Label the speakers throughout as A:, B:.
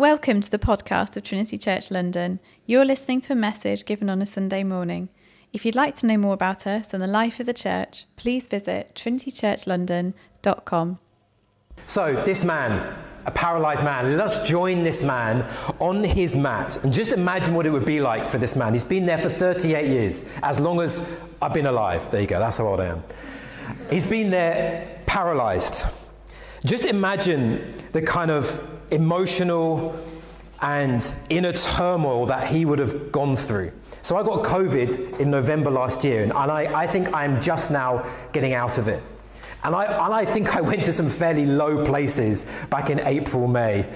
A: Welcome to the podcast of Trinity Church London. You're listening to a message given on a Sunday morning. If you'd like to know more about us and the life of the church, please visit trinitychurchlondon.com.
B: So, this man, a paralyzed man, let us join this man on his mat and just imagine what it would be like for this man. He's been there for 38 years, as long as I've been alive. There you go, that's how old I am. He's been there paralyzed. Just imagine the kind of emotional and inner turmoil that he would have gone through. So I got COVID in November last year, and I, I think I'm just now getting out of it. And I, and I think I went to some fairly low places back in April, May,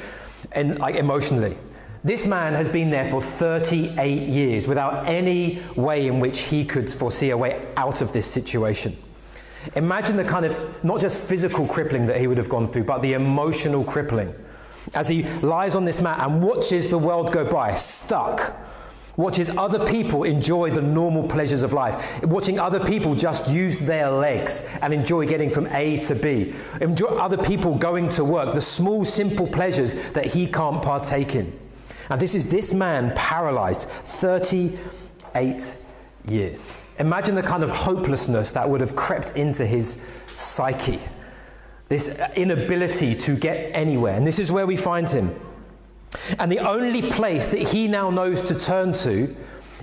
B: and like emotionally. This man has been there for 38 years without any way in which he could foresee a way out of this situation. Imagine the kind of not just physical crippling that he would have gone through, but the emotional crippling as he lies on this mat and watches the world go by, stuck. Watches other people enjoy the normal pleasures of life. Watching other people just use their legs and enjoy getting from A to B. Enjoy other people going to work, the small, simple pleasures that he can't partake in. And this is this man paralyzed 38 years. Imagine the kind of hopelessness that would have crept into his psyche this inability to get anywhere. And this is where we find him. And the only place that he now knows to turn to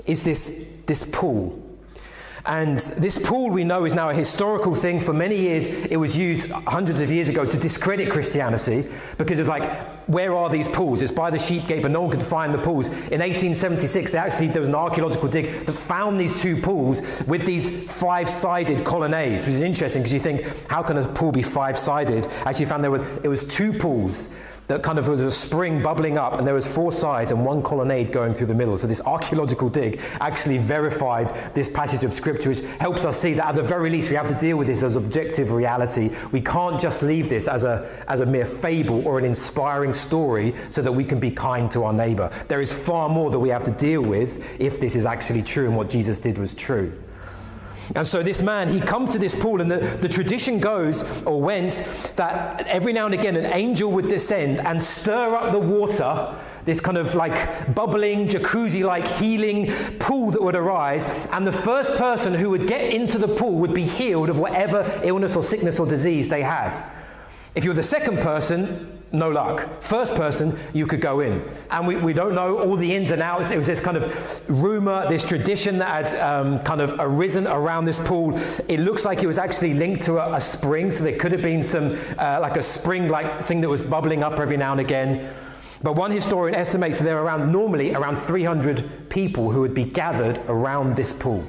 B: is this, this pool. And this pool we know is now a historical thing. For many years, it was used hundreds of years ago to discredit Christianity because it's like, where are these pools? It's by the sheep gate, but no one could find the pools. In 1876, actually, there was an archaeological dig that found these two pools with these five sided colonnades, which is interesting because you think, how can a pool be five sided? Actually, found there were, it was two pools that kind of was a spring bubbling up, and there was four sides and one colonnade going through the middle. So this archaeological dig actually verified this passage of scripture, which helps us see that at the very least we have to deal with this as objective reality. We can't just leave this as a, as a mere fable or an inspiring story so that we can be kind to our neighbor. There is far more that we have to deal with if this is actually true and what Jesus did was true. And so this man, he comes to this pool, and the, the tradition goes or went that every now and again an angel would descend and stir up the water this kind of like bubbling, jacuzzi like healing pool that would arise, and the first person who would get into the pool would be healed of whatever illness or sickness or disease they had. If you're the second person, no luck. First person, you could go in. And we, we don't know all the ins and outs. It was this kind of rumor, this tradition that had um, kind of arisen around this pool. It looks like it was actually linked to a, a spring, so there could have been some, uh, like a spring like thing that was bubbling up every now and again. But one historian estimates that there are around, normally around 300 people who would be gathered around this pool.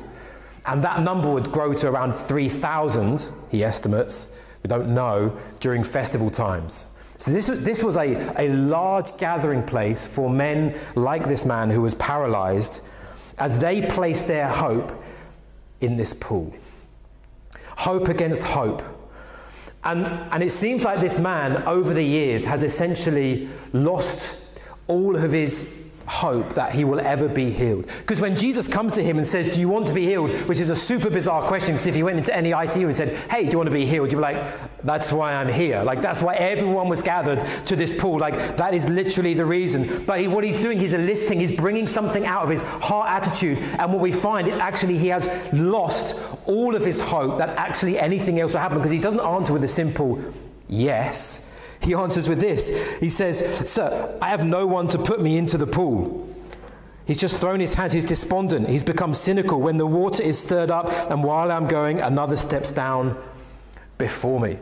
B: And that number would grow to around 3,000, he estimates, we don't know, during festival times. So this, this was a, a large gathering place for men like this man who was paralyzed as they placed their hope in this pool. Hope against hope. And, and it seems like this man, over the years, has essentially lost all of his hope that he will ever be healed. Because when Jesus comes to him and says, Do you want to be healed? Which is a super bizarre question, because if he went into any ICU and said, Hey, do you want to be healed? You'd be like, That's why I'm here. Like, that's why everyone was gathered to this pool. Like, that is literally the reason. But he, what he's doing, he's enlisting, he's bringing something out of his heart attitude. And what we find is actually he has lost all of his hope that actually anything else will happen, because he doesn't answer with a simple yes he answers with this He says, Sir, I have no one to put me into the pool. He's just thrown his hat, he's despondent, he's become cynical. When the water is stirred up, and while I'm going, another steps down before me.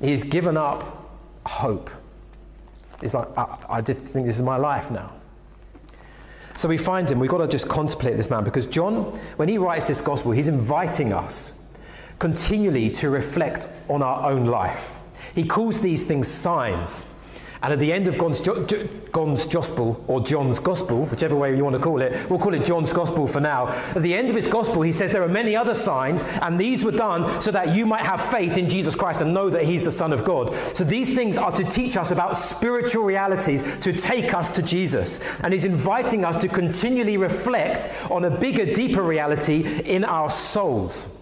B: He's given up hope. He's like, I, I did think this is my life now. So we find him, we've got to just contemplate this man because John, when he writes this gospel, he's inviting us continually to reflect on our own life. He calls these things signs. And at the end of John's, John's Gospel, or John's Gospel, whichever way you want to call it, we'll call it John's Gospel for now. At the end of his Gospel, he says there are many other signs, and these were done so that you might have faith in Jesus Christ and know that he's the Son of God. So these things are to teach us about spiritual realities, to take us to Jesus. And he's inviting us to continually reflect on a bigger, deeper reality in our souls.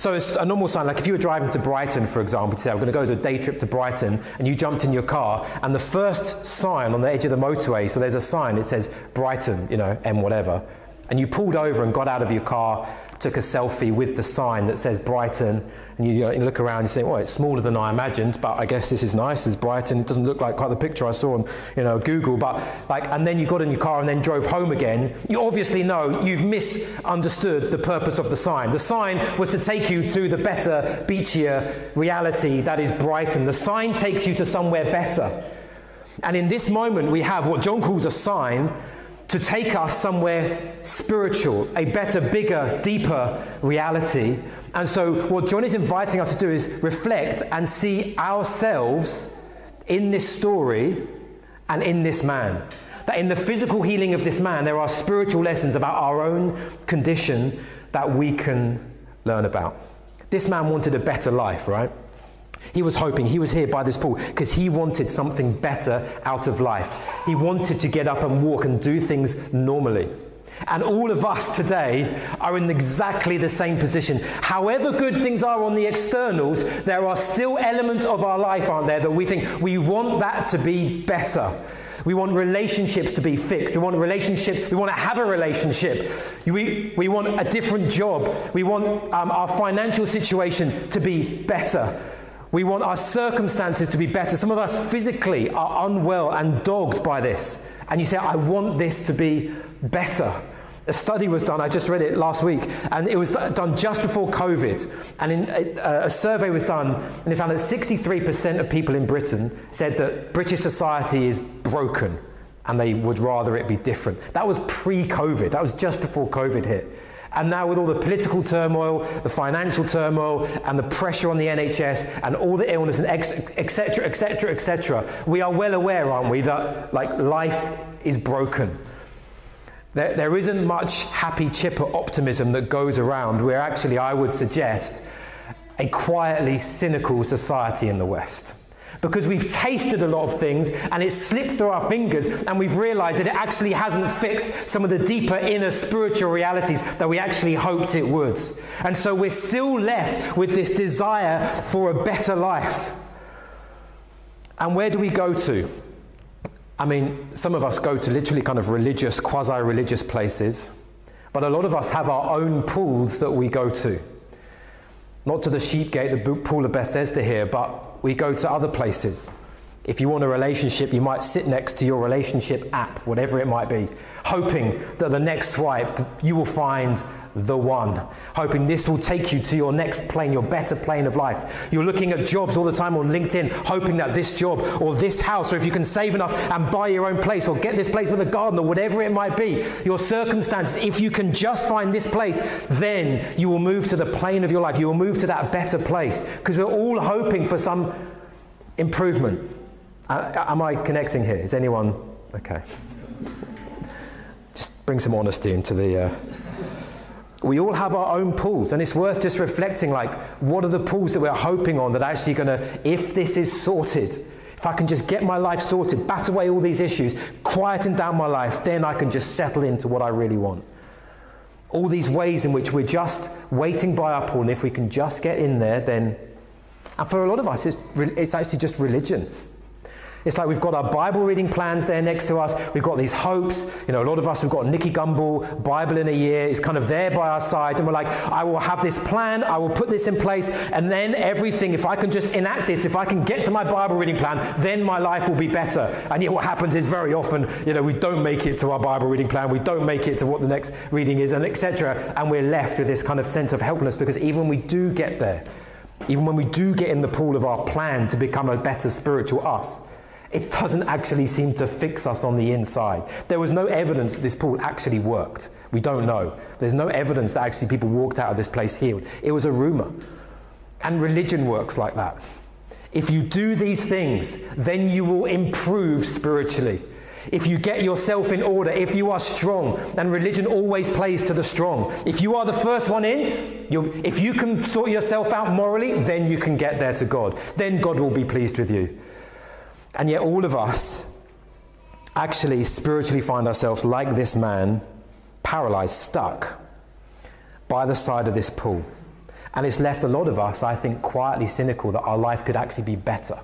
B: So it's a normal sign, like if you were driving to Brighton, for example, to say, I'm going to go to a day trip to Brighton, and you jumped in your car, and the first sign on the edge of the motorway, so there's a sign, it says Brighton, you know, M whatever, and you pulled over and got out of your car, took a selfie with the sign that says Brighton, and you, you, look around and you think, well, it's smaller than I imagined, but I guess this is nice. It's Brighton. It doesn't look like quite the picture I saw on, you know, Google. But like, and then you got in your car and then drove home again. You obviously know you've misunderstood the purpose of the sign. The sign was to take you to the better, beachier reality that is Brighton. The sign takes you to somewhere better. And in this moment, we have what John calls a sign to take us somewhere spiritual, a better, bigger, deeper reality. And so, what John is inviting us to do is reflect and see ourselves in this story and in this man. That in the physical healing of this man, there are spiritual lessons about our own condition that we can learn about. This man wanted a better life, right? He was hoping, he was here by this pool because he wanted something better out of life. He wanted to get up and walk and do things normally. And all of us today are in exactly the same position. However good things are on the externals, there are still elements of our life, aren't there, that we think we want that to be better. We want relationships to be fixed. We want a relationship. We want to have a relationship. We, we want a different job. We want um, our financial situation to be better. We want our circumstances to be better. Some of us physically are unwell and dogged by this. And you say, I want this to be better. A study was done, I just read it last week, and it was done just before COVID. And in, uh, a survey was done, and they found that 63% of people in Britain said that British society is broken and they would rather it be different. That was pre COVID, that was just before COVID hit. And now, with all the political turmoil, the financial turmoil, and the pressure on the NHS, and all the illness, and etc., etc., etc., we are well aware, aren't we, that like life is broken. There, there isn't much happy chipper optimism that goes around. We're actually, I would suggest, a quietly cynical society in the West because we've tasted a lot of things and it's slipped through our fingers and we've realized that it actually hasn't fixed some of the deeper inner spiritual realities that we actually hoped it would. And so we're still left with this desire for a better life. And where do we go to? I mean, some of us go to literally kind of religious, quasi religious places, but a lot of us have our own pools that we go to. Not to the sheep gate, the pool of Bethesda here, but we go to other places. If you want a relationship, you might sit next to your relationship app, whatever it might be, hoping that the next swipe you will find the one, hoping this will take you to your next plane, your better plane of life. You're looking at jobs all the time on LinkedIn, hoping that this job or this house, or if you can save enough and buy your own place or get this place with a garden or whatever it might be, your circumstances, if you can just find this place, then you will move to the plane of your life. You will move to that better place because we're all hoping for some improvement. Am I connecting here? Is anyone okay? Just bring some honesty into the. Uh, we all have our own pools, and it's worth just reflecting like, what are the pools that we're hoping on that actually going to, if this is sorted, if I can just get my life sorted, bat away all these issues, quieten down my life, then I can just settle into what I really want. All these ways in which we're just waiting by our pool, and if we can just get in there, then. And for a lot of us, it's, it's actually just religion. It's like we've got our Bible reading plans there next to us. We've got these hopes. You know, a lot of us have got Nicky Gumbel, Bible in a year. It's kind of there by our side. And we're like, I will have this plan. I will put this in place. And then everything, if I can just enact this, if I can get to my Bible reading plan, then my life will be better. And yet what happens is very often, you know, we don't make it to our Bible reading plan. We don't make it to what the next reading is and etc. And we're left with this kind of sense of helplessness because even when we do get there, even when we do get in the pool of our plan to become a better spiritual us, it doesn't actually seem to fix us on the inside. There was no evidence that this pool actually worked. We don't know. There's no evidence that actually people walked out of this place healed. It was a rumor. And religion works like that. If you do these things, then you will improve spiritually. If you get yourself in order, if you are strong, and religion always plays to the strong. If you are the first one in, if you can sort yourself out morally, then you can get there to God. Then God will be pleased with you. And yet, all of us actually spiritually find ourselves like this man, paralyzed, stuck by the side of this pool. And it's left a lot of us, I think, quietly cynical that our life could actually be better.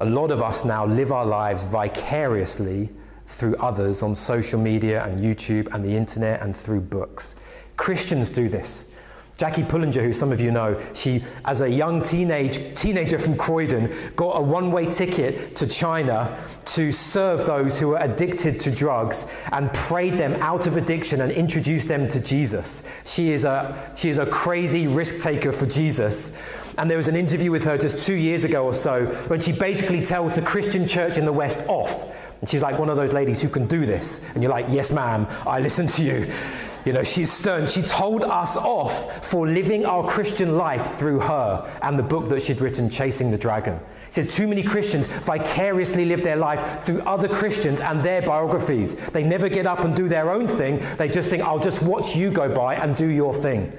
B: A lot of us now live our lives vicariously through others on social media and YouTube and the internet and through books. Christians do this. Jackie Pullinger, who some of you know, she, as a young teenage, teenager from Croydon, got a one way ticket to China to serve those who were addicted to drugs and prayed them out of addiction and introduced them to Jesus. She is a, she is a crazy risk taker for Jesus. And there was an interview with her just two years ago or so when she basically tells the Christian church in the West off. And she's like one of those ladies who can do this. And you're like, yes, ma'am, I listen to you. You know, she's stern. She told us off for living our Christian life through her and the book that she'd written, Chasing the Dragon. She said too many Christians vicariously live their life through other Christians and their biographies. They never get up and do their own thing. They just think, I'll just watch you go by and do your thing.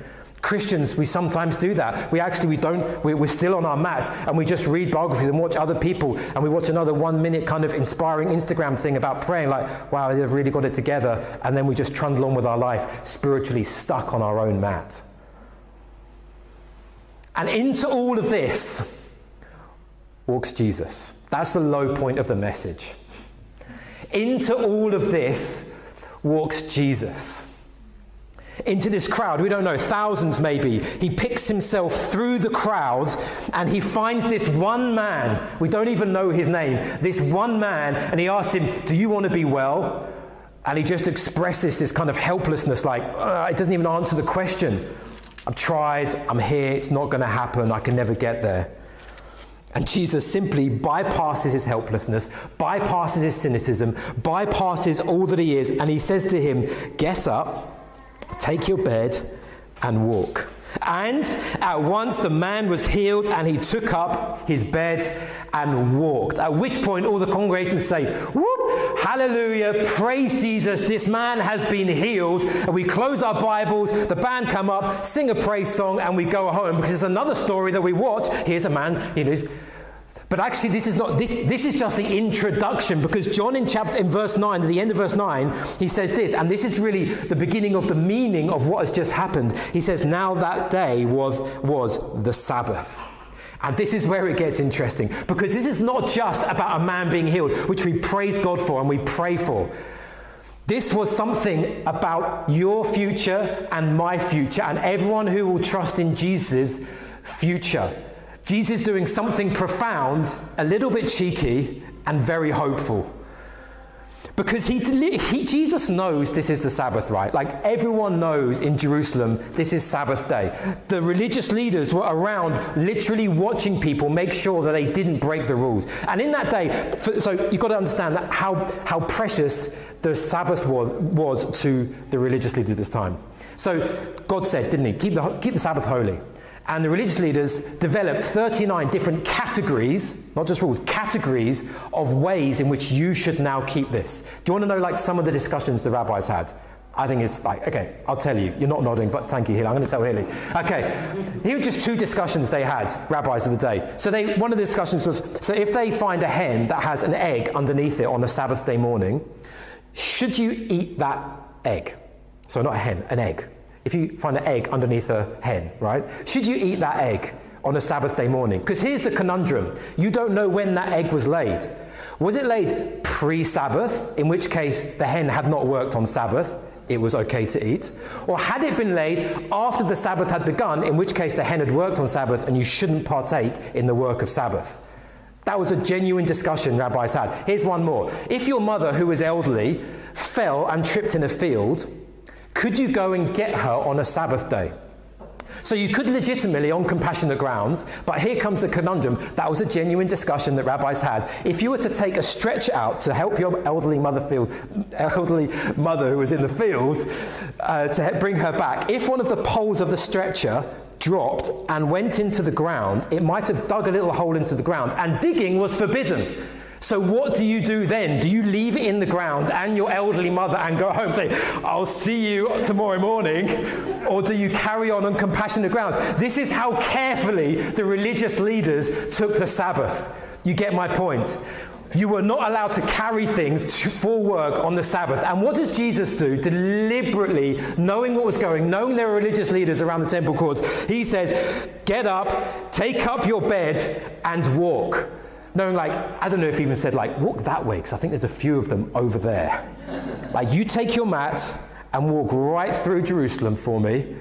B: Christians, we sometimes do that. We actually, we don't, we're still on our mats and we just read biographies and watch other people and we watch another one minute kind of inspiring Instagram thing about praying, like, wow, they've really got it together. And then we just trundle on with our life, spiritually stuck on our own mat. And into all of this walks Jesus. That's the low point of the message. Into all of this walks Jesus into this crowd. We don't know, thousands maybe. He picks himself through the crowd and he finds this one man. We don't even know his name. This one man, and he asks him, Do you want to be well? And he just expresses this kind of helplessness, like, uh, it doesn't even answer the question. I've tried, I'm here, it's not going to happen, I can never get there. And Jesus simply bypasses his helplessness, bypasses his cynicism, bypasses all that he is, and he says to him, Get up Take your bed and walk. And at once the man was healed and he took up his bed and walked. At which point all the congregation say, Whoop, hallelujah, praise Jesus, this man has been healed. And we close our Bibles, the band come up, sing a praise song, and we go home because it's another story that we watch. Here's a man, you know, but actually, this is not this, this is just the introduction because John in chapter in verse 9, at the end of verse 9, he says this, and this is really the beginning of the meaning of what has just happened. He says, Now that day was was the Sabbath. And this is where it gets interesting because this is not just about a man being healed, which we praise God for and we pray for. This was something about your future and my future, and everyone who will trust in Jesus' future. Jesus doing something profound, a little bit cheeky, and very hopeful. Because he, he, Jesus knows this is the Sabbath, right? Like everyone knows in Jerusalem, this is Sabbath day. The religious leaders were around literally watching people make sure that they didn't break the rules. And in that day, so you've got to understand how, how precious the Sabbath was, was to the religious leaders at this time. So God said, didn't he? Keep the, keep the Sabbath holy. And the religious leaders developed 39 different categories, not just rules, categories of ways in which you should now keep this. Do you want to know like some of the discussions the rabbis had? I think it's like, okay, I'll tell you. You're not nodding, but thank you, Hilly. I'm going to tell Hilly. Okay, here are just two discussions they had, rabbis of the day. So they, one of the discussions was, so if they find a hen that has an egg underneath it on a Sabbath day morning, should you eat that egg? So not a hen, an egg if you find an egg underneath a hen, right? Should you eat that egg on a Sabbath day morning? Because here's the conundrum you don't know when that egg was laid. Was it laid pre Sabbath, in which case the hen had not worked on Sabbath? It was okay to eat. Or had it been laid after the Sabbath had begun, in which case the hen had worked on Sabbath and you shouldn't partake in the work of Sabbath? That was a genuine discussion rabbis had. Here's one more. If your mother, who was elderly, fell and tripped in a field, could you go and get her on a Sabbath day? So you could legitimately, on compassionate grounds, but here comes the conundrum. That was a genuine discussion that rabbis had. If you were to take a stretch out to help your elderly mother, field, elderly mother who was in the field uh, to bring her back, if one of the poles of the stretcher dropped and went into the ground, it might have dug a little hole into the ground, and digging was forbidden. So, what do you do then? Do you leave it in the ground and your elderly mother and go home and say, I'll see you tomorrow morning? Or do you carry on on compassionate grounds? This is how carefully the religious leaders took the Sabbath. You get my point. you were not allowed to carry things to, for work on the Sabbath. And what does Jesus do? Deliberately, knowing what was going, knowing there were religious leaders around the temple courts, he says, Get up, take up your bed, and walk. Knowing, like, I don't know if he even said, like, walk that way, because I think there's a few of them over there. like, you take your mat and walk right through Jerusalem for me.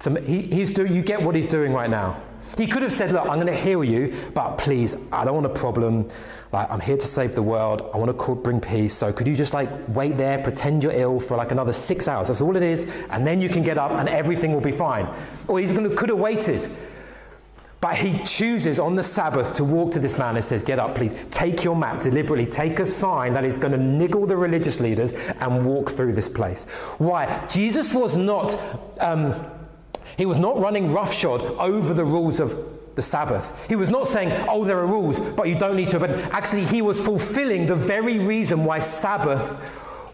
B: To, he, he's do, you get what he's doing right now. He could have said, Look, I'm going to heal you, but please, I don't want a problem. Like, I'm here to save the world. I want to call, bring peace. So could you just like wait there, pretend you're ill for like another six hours? That's all it is. And then you can get up and everything will be fine. Or he could have waited. But he chooses on the Sabbath to walk to this man and says, Get up, please. Take your mat deliberately. Take a sign that is going to niggle the religious leaders and walk through this place. Why? Jesus was not. Um, he was not running roughshod over the rules of the Sabbath. He was not saying, oh, there are rules, but you don't need to. But actually, he was fulfilling the very reason why Sabbath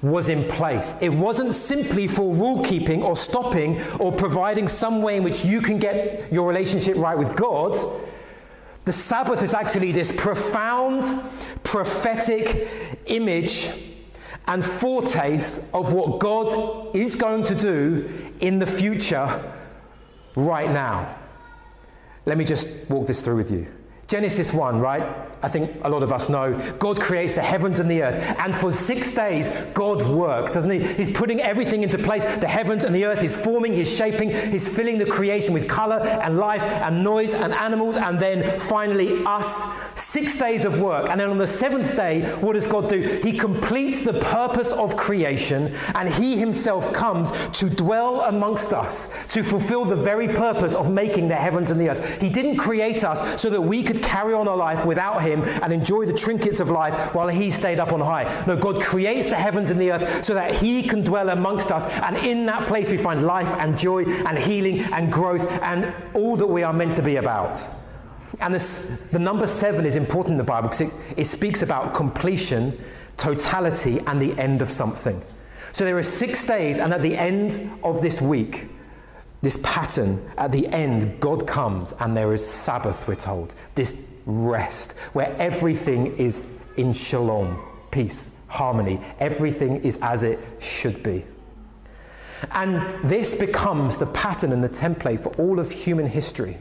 B: was in place. It wasn't simply for rule keeping or stopping or providing some way in which you can get your relationship right with God. The Sabbath is actually this profound prophetic image and foretaste of what God is going to do in the future right now. Let me just walk this through with you. Genesis 1, right? I think a lot of us know. God creates the heavens and the earth. And for six days, God works, doesn't he? He's putting everything into place. The heavens and the earth, He's forming, He's shaping, He's filling the creation with color and life and noise and animals. And then finally, us. Six days of work. And then on the seventh day, what does God do? He completes the purpose of creation and He Himself comes to dwell amongst us, to fulfill the very purpose of making the heavens and the earth. He didn't create us so that we could carry on our life without Him and enjoy the trinkets of life while He stayed up on high. No, God creates the heavens and the earth so that He can dwell amongst us. And in that place, we find life and joy and healing and growth and all that we are meant to be about. And this, the number seven is important in the Bible because it, it speaks about completion, totality, and the end of something. So there are six days, and at the end of this week, this pattern, at the end, God comes and there is Sabbath, we're told. This rest where everything is in shalom, peace, harmony. Everything is as it should be. And this becomes the pattern and the template for all of human history.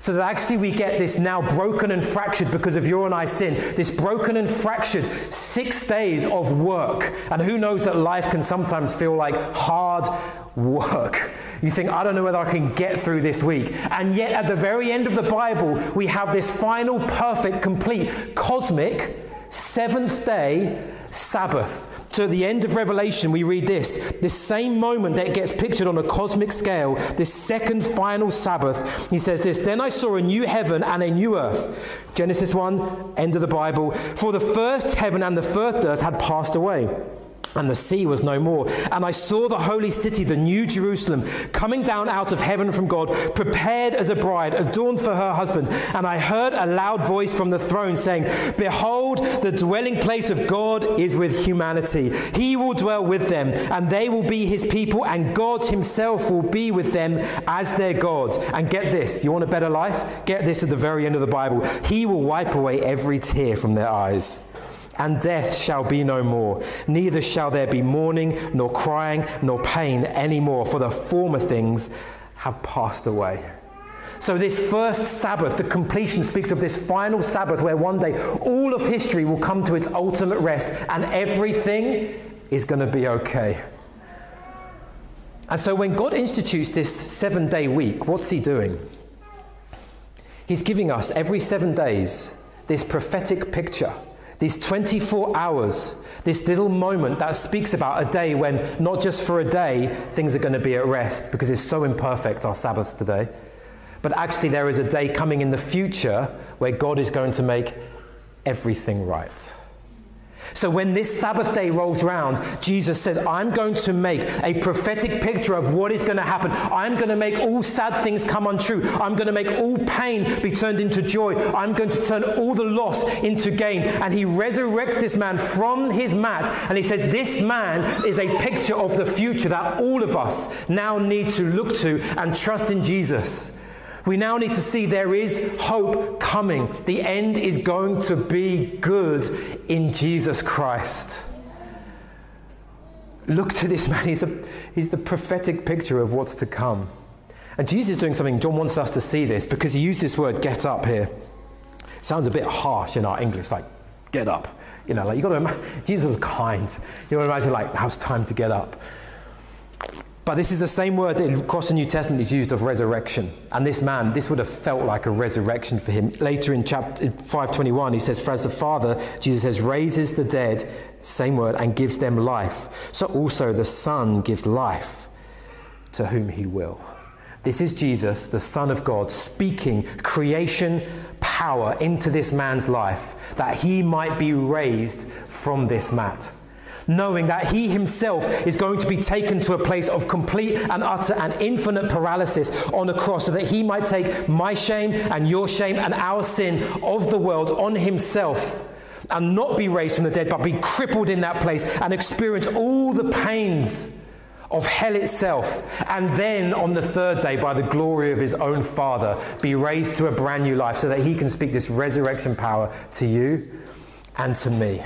B: So that actually we get this now broken and fractured because of your and I sin, this broken and fractured six days of work. And who knows that life can sometimes feel like hard work. You think, I don't know whether I can get through this week. And yet, at the very end of the Bible, we have this final, perfect, complete, cosmic, seventh day Sabbath. So at the end of Revelation, we read this this same moment that gets pictured on a cosmic scale, this second final Sabbath. He says this Then I saw a new heaven and a new earth. Genesis 1, end of the Bible. For the first heaven and the first earth had passed away and the sea was no more. And I saw the holy city, the new Jerusalem, coming down out of heaven from God, prepared as a bride, adorned for her husband. And I heard a loud voice from the throne saying, Behold, the dwelling place of God is with humanity. He will dwell with them, and they will be his people, and God himself will be with them as their God. And get this you want a better life? Get this at the very end of the Bible. He will wipe away every tear from their eyes and death shall be no more. Neither shall there be mourning, nor crying, nor pain any more, for the former things have passed away. So, this first Sabbath, the completion speaks of this final Sabbath where one day all of history will come to its ultimate rest and everything is going to be okay. And so, when God institutes this seven day week, what's He doing? He's giving us every seven days this prophetic picture these 24 hours, this little moment that speaks about a day when, not just for a day, things are going to be at rest because it's so imperfect, our Sabbath today. But actually, there is a day coming in the future where God is going to make everything right. So when this Sabbath day rolls around, Jesus says, I'm going to make a prophetic picture of what is going to happen. I'm going to make all sad things come untrue. I'm going to make all pain be turned into joy. I'm going to turn all the loss into gain. And he resurrects this man from his mat. And he says, This man is a picture of the future that all of us now need to look to and trust in Jesus. We now need to see there is hope coming. The end is going to be good in Jesus Christ. Look to this man. He's the, he's the prophetic picture of what's to come. And Jesus is doing something, John wants us to see this because he used this word get up here. It sounds a bit harsh in our English, like get up. You know, like you've got to imagine, Jesus was kind. You got to imagine, like, now it's time to get up. But this is the same word that across the New Testament is used of resurrection. And this man, this would have felt like a resurrection for him. Later in chapter 521, he says, For as the Father, Jesus says, raises the dead, same word, and gives them life. So also the Son gives life to whom he will. This is Jesus, the Son of God, speaking creation power into this man's life that he might be raised from this mat. Knowing that he himself is going to be taken to a place of complete and utter and infinite paralysis on a cross, so that he might take my shame and your shame and our sin of the world on himself and not be raised from the dead, but be crippled in that place and experience all the pains of hell itself, and then on the third day, by the glory of his own Father, be raised to a brand new life so that he can speak this resurrection power to you and to me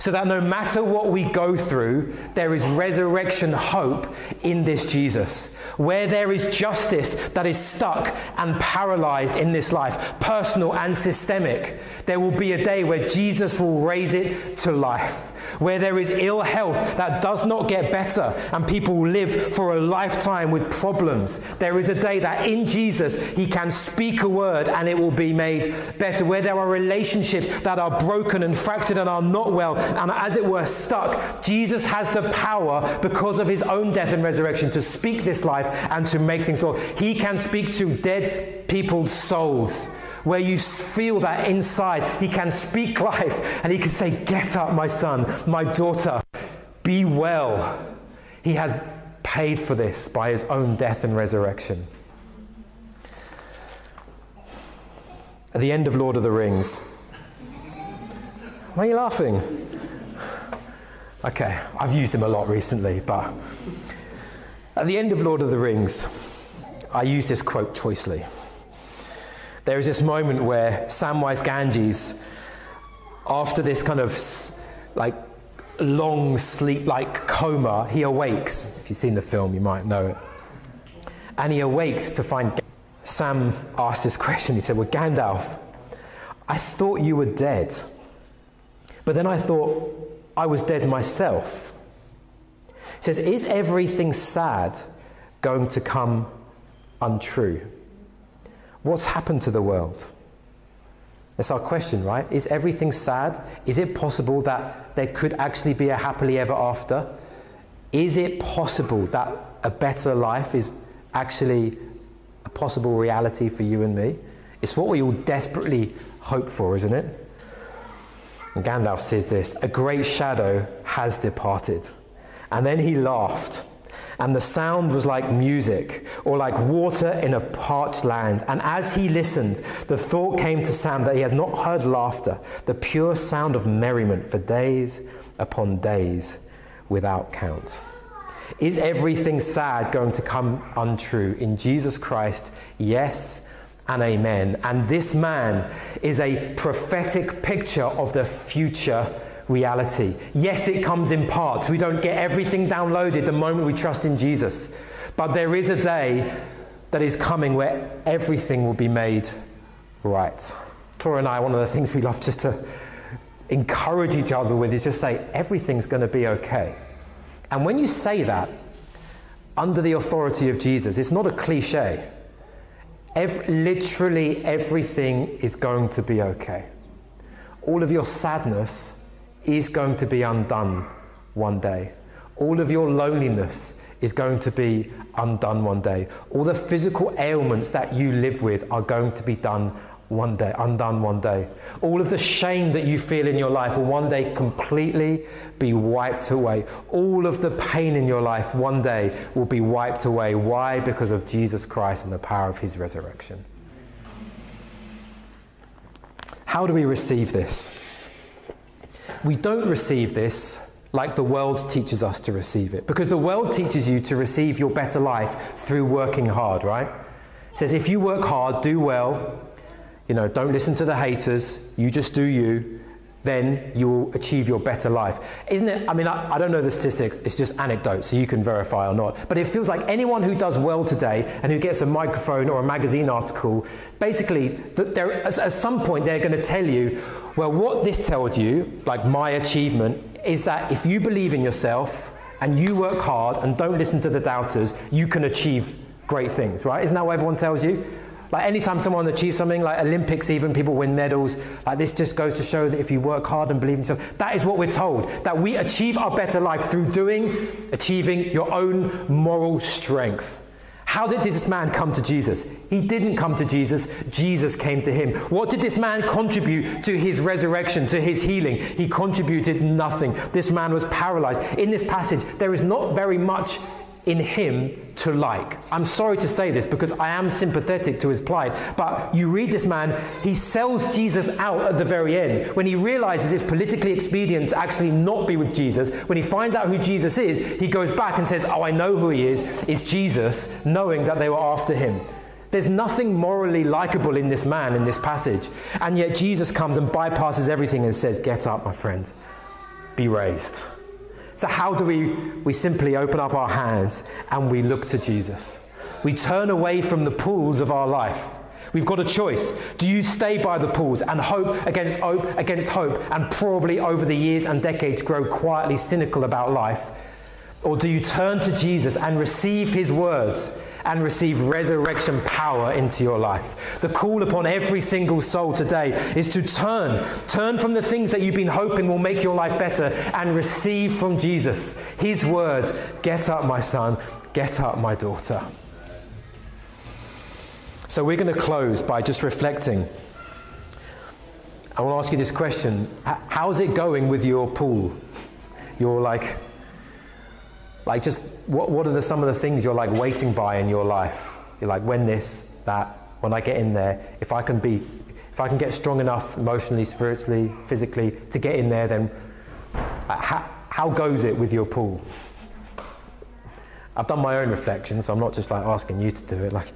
B: so that no matter what we go through, there is resurrection hope in this Jesus. Where there is justice that is stuck and paralyzed in this life, personal and systemic, there will be a day where Jesus will raise it to life. Where there is ill health that does not get better and people live for a lifetime with problems, there is a day that in Jesus he can speak a word and it will be made better. Where there are relationships that are broken and fractured and are not well, and, as it were, stuck, Jesus has the power because of his own death and resurrection to speak this life and to make things well. He can speak to dead people's souls. Where you feel that inside, he can speak life and he can say, Get up, my son, my daughter, be well. He has paid for this by his own death and resurrection. At the end of Lord of the Rings, why are you laughing? Okay, I've used him a lot recently, but at the end of Lord of the Rings, I use this quote choicely. There is this moment where Samwise Gamgee, after this kind of like long sleep like coma, he awakes. If you've seen the film, you might know it. And he awakes to find Sam asked this question. He said, Well, Gandalf, I thought you were dead. But then I thought, I was dead myself. He says, Is everything sad going to come untrue? What's happened to the world? That's our question, right? Is everything sad? Is it possible that there could actually be a happily ever after? Is it possible that a better life is actually a possible reality for you and me? It's what we all desperately hope for, isn't it? And Gandalf says this A great shadow has departed. And then he laughed. And the sound was like music or like water in a parched land. And as he listened, the thought came to Sam that he had not heard laughter, the pure sound of merriment for days upon days without count. Is everything sad going to come untrue? In Jesus Christ, yes and amen. And this man is a prophetic picture of the future reality. Yes, it comes in parts. We don't get everything downloaded the moment we trust in Jesus. But there is a day that is coming where everything will be made right. Tora and I, one of the things we love just to encourage each other with is just say, everything's going to be okay. And when you say that, under the authority of Jesus, it's not a cliche. Every, literally everything is going to be okay. All of your sadness is going to be undone one day. All of your loneliness is going to be undone one day. All the physical ailments that you live with are going to be done one day, undone one day. All of the shame that you feel in your life will one day completely be wiped away. All of the pain in your life one day will be wiped away. Why? Because of Jesus Christ and the power of his resurrection. How do we receive this? We don't receive this like the world teaches us to receive it. Because the world teaches you to receive your better life through working hard, right? It says, if you work hard, do well, you know, don't listen to the haters, you just do you, then you will achieve your better life. Isn't it? I mean, I, I, don't know the statistics, it's just anecdotes, so you can verify or not. But it feels like anyone who does well today and who gets a microphone or a magazine article, basically, at some point, they're going to tell you, well, what this tells you, like my achievement, is that if you believe in yourself and you work hard and don't listen to the doubters, you can achieve great things, right? Isn't that what everyone tells you? Like anytime someone achieves something, like Olympics, even people win medals, like this just goes to show that if you work hard and believe in yourself, that is what we're told. That we achieve our better life through doing, achieving your own moral strength. How did this man come to Jesus? He didn't come to Jesus, Jesus came to him. What did this man contribute to his resurrection, to his healing? He contributed nothing. This man was paralyzed. In this passage, there is not very much in him to like. I'm sorry to say this because I am sympathetic to his plight, but you read this man, he sells Jesus out at the very end. When he realizes it's politically expedient to actually not be with Jesus, when he finds out who Jesus is, he goes back and says, Oh, I know who he is. It's Jesus, knowing that they were after him. There's nothing morally likable in this man in this passage. And yet Jesus comes and bypasses everything and says, Get up, my friend, be raised. So, how do we? We simply open up our hands and we look to Jesus. We turn away from the pools of our life. We've got a choice. Do you stay by the pools and hope against hope against hope and probably over the years and decades grow quietly cynical about life? Or do you turn to Jesus and receive his words and receive resurrection power into your life. The call upon every single soul today is to turn. Turn from the things that you've been hoping will make your life better and receive from Jesus his words Get up, my son, get up, my daughter. So we're going to close by just reflecting. I want to ask you this question How's it going with your pool? You're like like, just what, what are the, some of the things you're like waiting by in your life? You're like, when this, that, when I get in there, if I can be, if I can get strong enough emotionally, spiritually, physically to get in there, then uh, how, how goes it with your pool? I've done my own reflections, so I'm not just like asking you to do it. Like,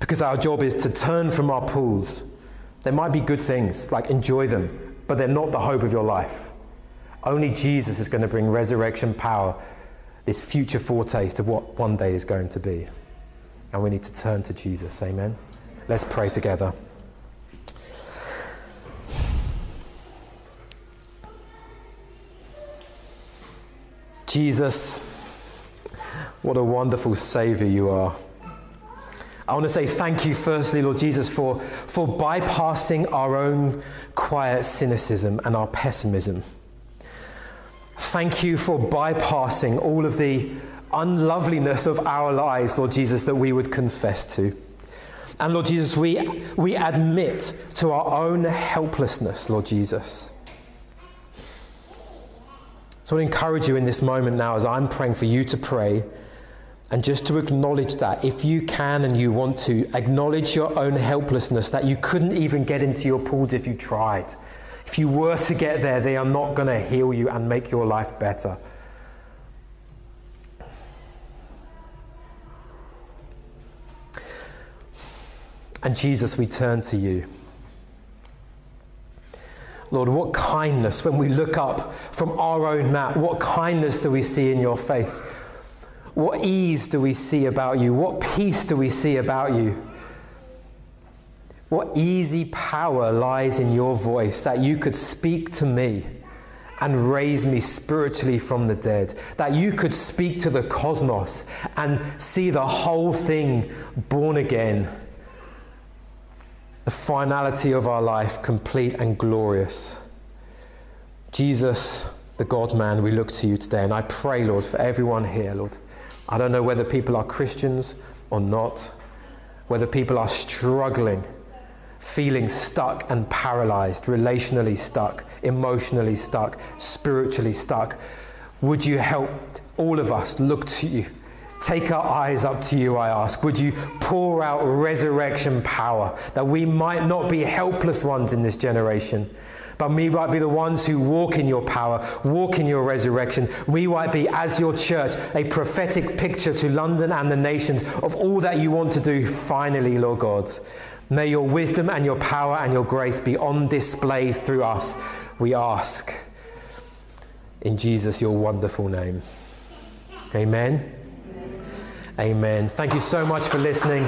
B: because our job is to turn from our pools. There might be good things, like enjoy them, but they're not the hope of your life. Only Jesus is going to bring resurrection power this future foretaste of what one day is going to be. And we need to turn to Jesus. Amen. Let's pray together. Jesus, what a wonderful Savior you are. I want to say thank you, firstly, Lord Jesus, for, for bypassing our own quiet cynicism and our pessimism. Thank you for bypassing all of the unloveliness of our lives, Lord Jesus, that we would confess to. And Lord Jesus, we, we admit to our own helplessness, Lord Jesus. So I encourage you in this moment now as I'm praying for you to pray and just to acknowledge that if you can and you want to, acknowledge your own helplessness, that you couldn't even get into your pools if you tried. If you were to get there, they are not going to heal you and make your life better. And Jesus, we turn to you. Lord, what kindness when we look up from our own map, what kindness do we see in your face? What ease do we see about you? What peace do we see about you? What easy power lies in your voice that you could speak to me and raise me spiritually from the dead, that you could speak to the cosmos and see the whole thing born again, the finality of our life complete and glorious. Jesus, the God man, we look to you today, and I pray, Lord, for everyone here, Lord. I don't know whether people are Christians or not, whether people are struggling feeling stuck and paralyzed, relationally stuck, emotionally stuck, spiritually stuck, would you help all of us look to you? Take our eyes up to you, I ask. Would you pour out resurrection power that we might not be helpless ones in this generation, but we might be the ones who walk in your power, walk in your resurrection. We might be, as your church, a prophetic picture to London and the nations of all that you want to do finally, Lord God. May your wisdom and your power and your grace be on display through us, we ask. In Jesus, your wonderful name. Amen. Amen. Thank you so much for listening.